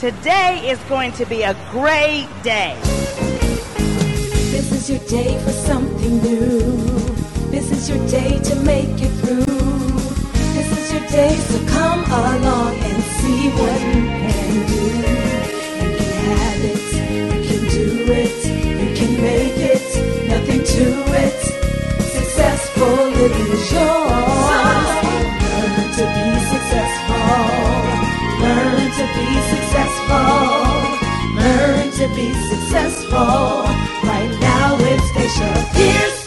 Today is going to be a great day. This is your day for something new. This is your day be successful. Right now with Stacia Pierce.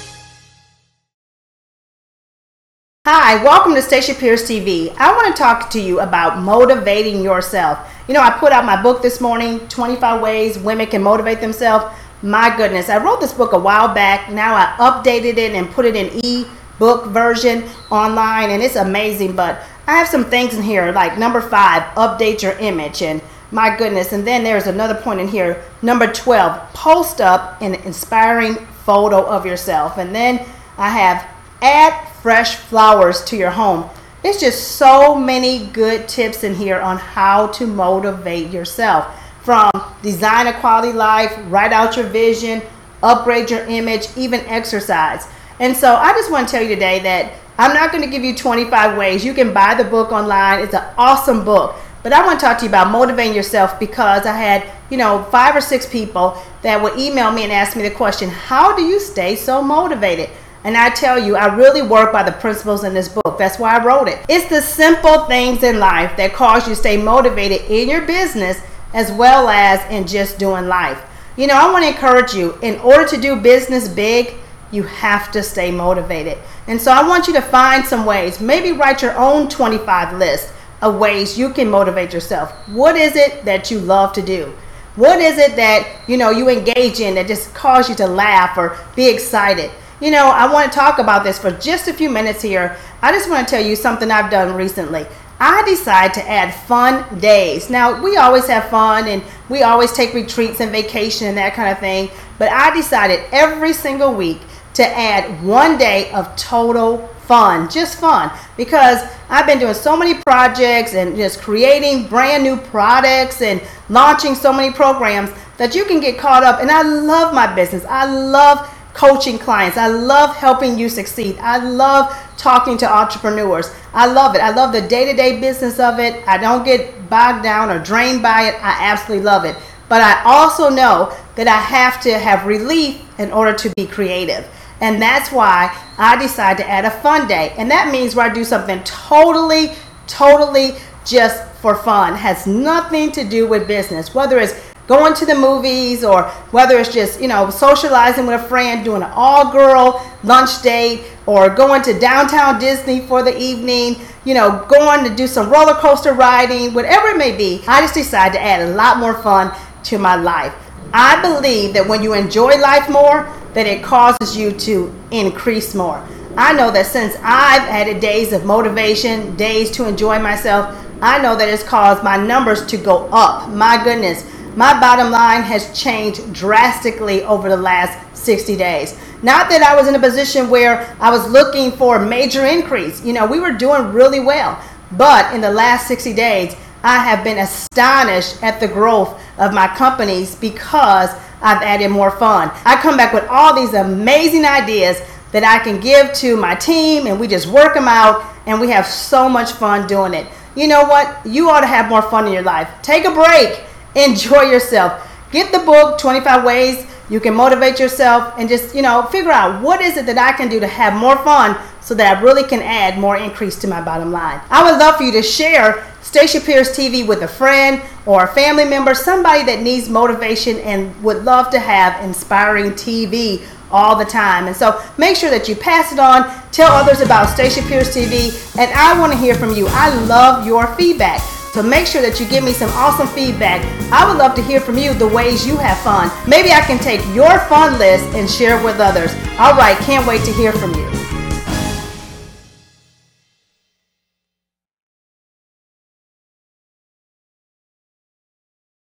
Hi, welcome to Stacia Pierce TV. I want to talk to you about motivating yourself. You know, I put out my book this morning 25 Ways Women Can Motivate Themselves. My goodness, I wrote this book a while back. Now I updated it and put it in e book version online, and it's amazing. But I have some things in here like number five, update your image. And my goodness, and then there's another point in here, number 12, post up an inspiring photo of yourself. And then I have add fresh flowers to your home. There's just so many good tips in here on how to motivate yourself from design a quality life, write out your vision, upgrade your image, even exercise. And so I just want to tell you today that I'm not going to give you 25 ways. You can buy the book online. It's an awesome book. But I want to talk to you about motivating yourself because I had, you know, five or six people that would email me and ask me the question, How do you stay so motivated? And I tell you, I really work by the principles in this book. That's why I wrote it. It's the simple things in life that cause you to stay motivated in your business as well as in just doing life. You know, I want to encourage you in order to do business big, you have to stay motivated. And so I want you to find some ways. Maybe write your own 25 list of ways you can motivate yourself. What is it that you love to do? What is it that, you know, you engage in that just cause you to laugh or be excited? You know, I want to talk about this for just a few minutes here. I just want to tell you something I've done recently. I decided to add fun days. Now, we always have fun and we always take retreats and vacation and that kind of thing, but I decided every single week to add one day of total fun, just fun, because I've been doing so many projects and just creating brand new products and launching so many programs that you can get caught up. And I love my business. I love coaching clients. I love helping you succeed. I love talking to entrepreneurs. I love it. I love the day to day business of it. I don't get bogged down or drained by it. I absolutely love it. But I also know that I have to have relief in order to be creative. And that's why I decided to add a fun day. And that means where I do something totally, totally just for fun. Has nothing to do with business. Whether it's going to the movies or whether it's just, you know, socializing with a friend, doing an all girl lunch date or going to downtown Disney for the evening, you know, going to do some roller coaster riding, whatever it may be. I just decided to add a lot more fun to my life. I believe that when you enjoy life more, that it causes you to increase more. I know that since I've added days of motivation, days to enjoy myself, I know that it's caused my numbers to go up. My goodness, my bottom line has changed drastically over the last 60 days. Not that I was in a position where I was looking for a major increase. You know, we were doing really well. But in the last 60 days, I have been astonished at the growth of my companies because I've added more fun. I come back with all these amazing ideas that I can give to my team and we just work them out and we have so much fun doing it. You know what? You ought to have more fun in your life. Take a break enjoy yourself. Get the book, 25 Ways You Can Motivate Yourself, and just, you know, figure out what is it that I can do to have more fun so that I really can add more increase to my bottom line. I would love for you to share Stacia Pierce TV with a friend or a family member, somebody that needs motivation and would love to have inspiring TV all the time. And so make sure that you pass it on, tell others about Stacia Pierce TV, and I want to hear from you. I love your feedback. So make sure that you give me some awesome feedback. I would love to hear from you the ways you have fun. Maybe I can take your fun list and share it with others. All right, can't wait to hear from you.